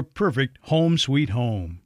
perfect home sweet home.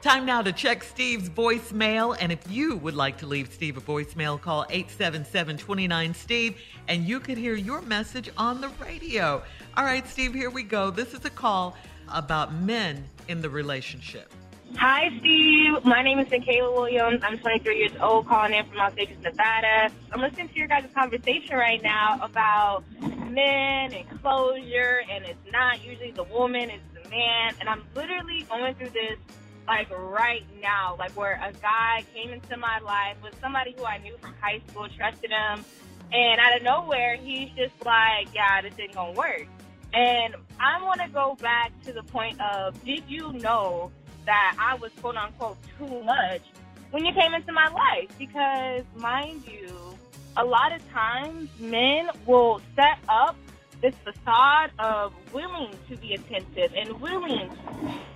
Time now to check Steve's voicemail. And if you would like to leave Steve a voicemail, call 877 29 Steve and you could hear your message on the radio. All right, Steve, here we go. This is a call about men in the relationship. Hi, Steve. My name is Michaela Williams. I'm 23 years old, calling in from Las Vegas, Nevada. I'm listening to your guys' conversation right now about men and closure, and it's not usually the woman, it's the man. And I'm literally going through this like right now, like where a guy came into my life with somebody who I knew from high school, trusted him, and out of nowhere, he's just like, yeah, this isn't gonna work. And I want to go back to the point of, did you know that I was quote unquote too much when you came into my life? Because mind you, a lot of times men will set up this facade of willing to be attentive and willing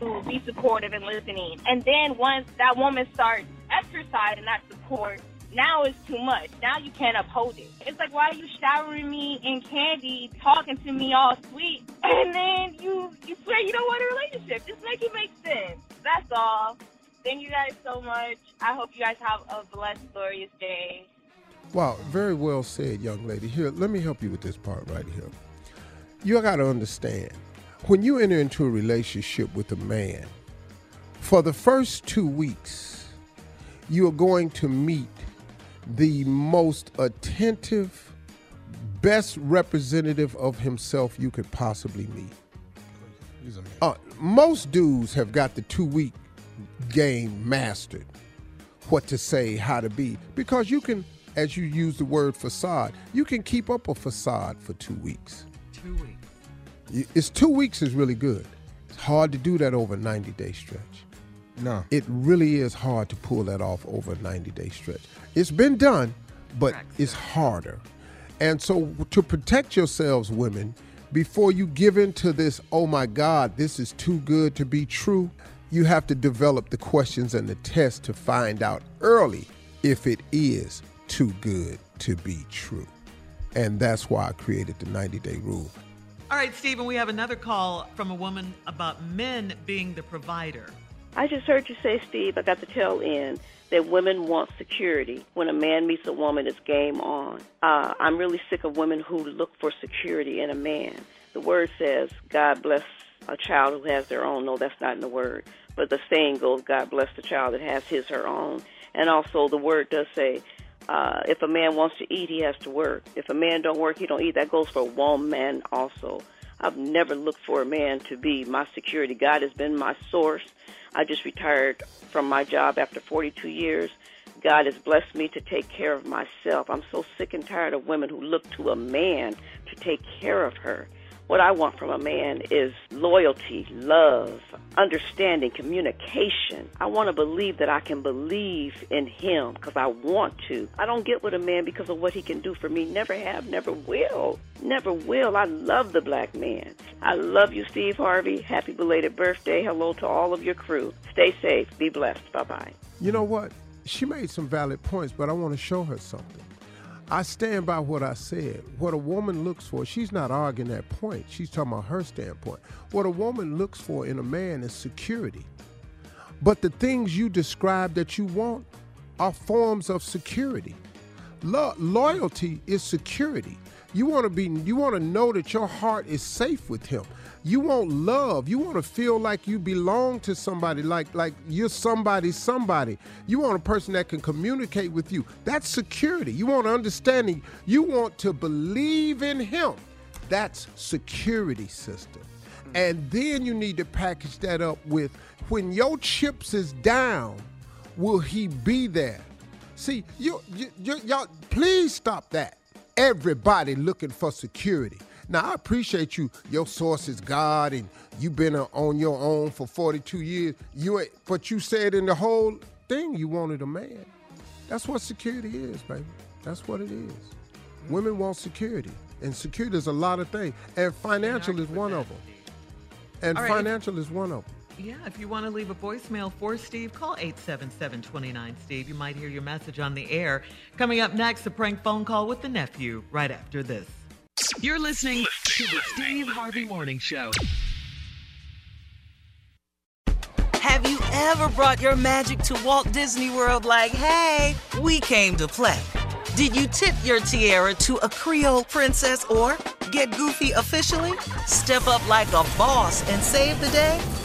to be supportive and listening. And then once that woman starts exercising that support, now it's too much. Now you can't uphold it. It's like, why are you showering me in candy, talking to me all sweet, and then you you swear you don't want a relationship? Just make it make sense. That's all. Thank you guys so much. I hope you guys have a blessed, glorious day. Wow, very well said, young lady. Here, let me help you with this part right here. You got to understand when you enter into a relationship with a man, for the first two weeks, you are going to meet the most attentive, best representative of himself you could possibly meet. Uh, most dudes have got the two week game mastered what to say, how to be, because you can, as you use the word facade, you can keep up a facade for two weeks. Two weeks. It's two weeks is really good. It's hard to do that over a 90 day stretch. No. It really is hard to pull that off over a 90 day stretch. It's been done, but it's harder. And so, to protect yourselves, women, before you give in to this, oh my God, this is too good to be true, you have to develop the questions and the tests to find out early if it is too good to be true. And that's why I created the 90 day rule. All right, Stephen, we have another call from a woman about men being the provider. I just heard you say, Steve, I got the tail end, that women want security. When a man meets a woman, it's game on. Uh, I'm really sick of women who look for security in a man. The word says, God bless a child who has their own. No, that's not in the word. But the saying goes, God bless the child that has his her own. And also the word does say, uh, if a man wants to eat, he has to work. If a man don't work, he don't eat. That goes for a woman also. I've never looked for a man to be my security. God has been my source. I just retired from my job after 42 years. God has blessed me to take care of myself. I'm so sick and tired of women who look to a man to take care of her. What I want from a man is loyalty, love, understanding, communication. I want to believe that I can believe in him because I want to. I don't get with a man because of what he can do for me. Never have, never will. Never will. I love the black man. I love you, Steve Harvey. Happy belated birthday. Hello to all of your crew. Stay safe. Be blessed. Bye bye. You know what? She made some valid points, but I want to show her something. I stand by what I said. What a woman looks for, she's not arguing that point. She's talking about her standpoint. What a woman looks for in a man is security. But the things you describe that you want are forms of security. Lo- loyalty is security. You want to be you want to know that your heart is safe with him. You want love. You want to feel like you belong to somebody, like like you're somebody, somebody. You want a person that can communicate with you. That's security. You want understanding. You want to believe in him. That's security system. Hmm. And then you need to package that up with when your chips is down, will he be there? See, you, you, you y'all please stop that. Everybody looking for security. Now I appreciate you. Your source is God, and you've been uh, on your own for 42 years. You, but you said in the whole thing you wanted a man. That's what security is, baby. That's what it is. Women want security, and security is a lot of things, and financial is one of them. And right. financial is one of them. Yeah, if you want to leave a voicemail for Steve, call 877-29 Steve. You might hear your message on the air. Coming up next, a prank phone call with the nephew right after this. You're listening to the Steve Harvey Morning Show. Have you ever brought your magic to Walt Disney World like, hey, we came to play? Did you tip your tiara to a Creole princess or get goofy officially? Step up like a boss and save the day?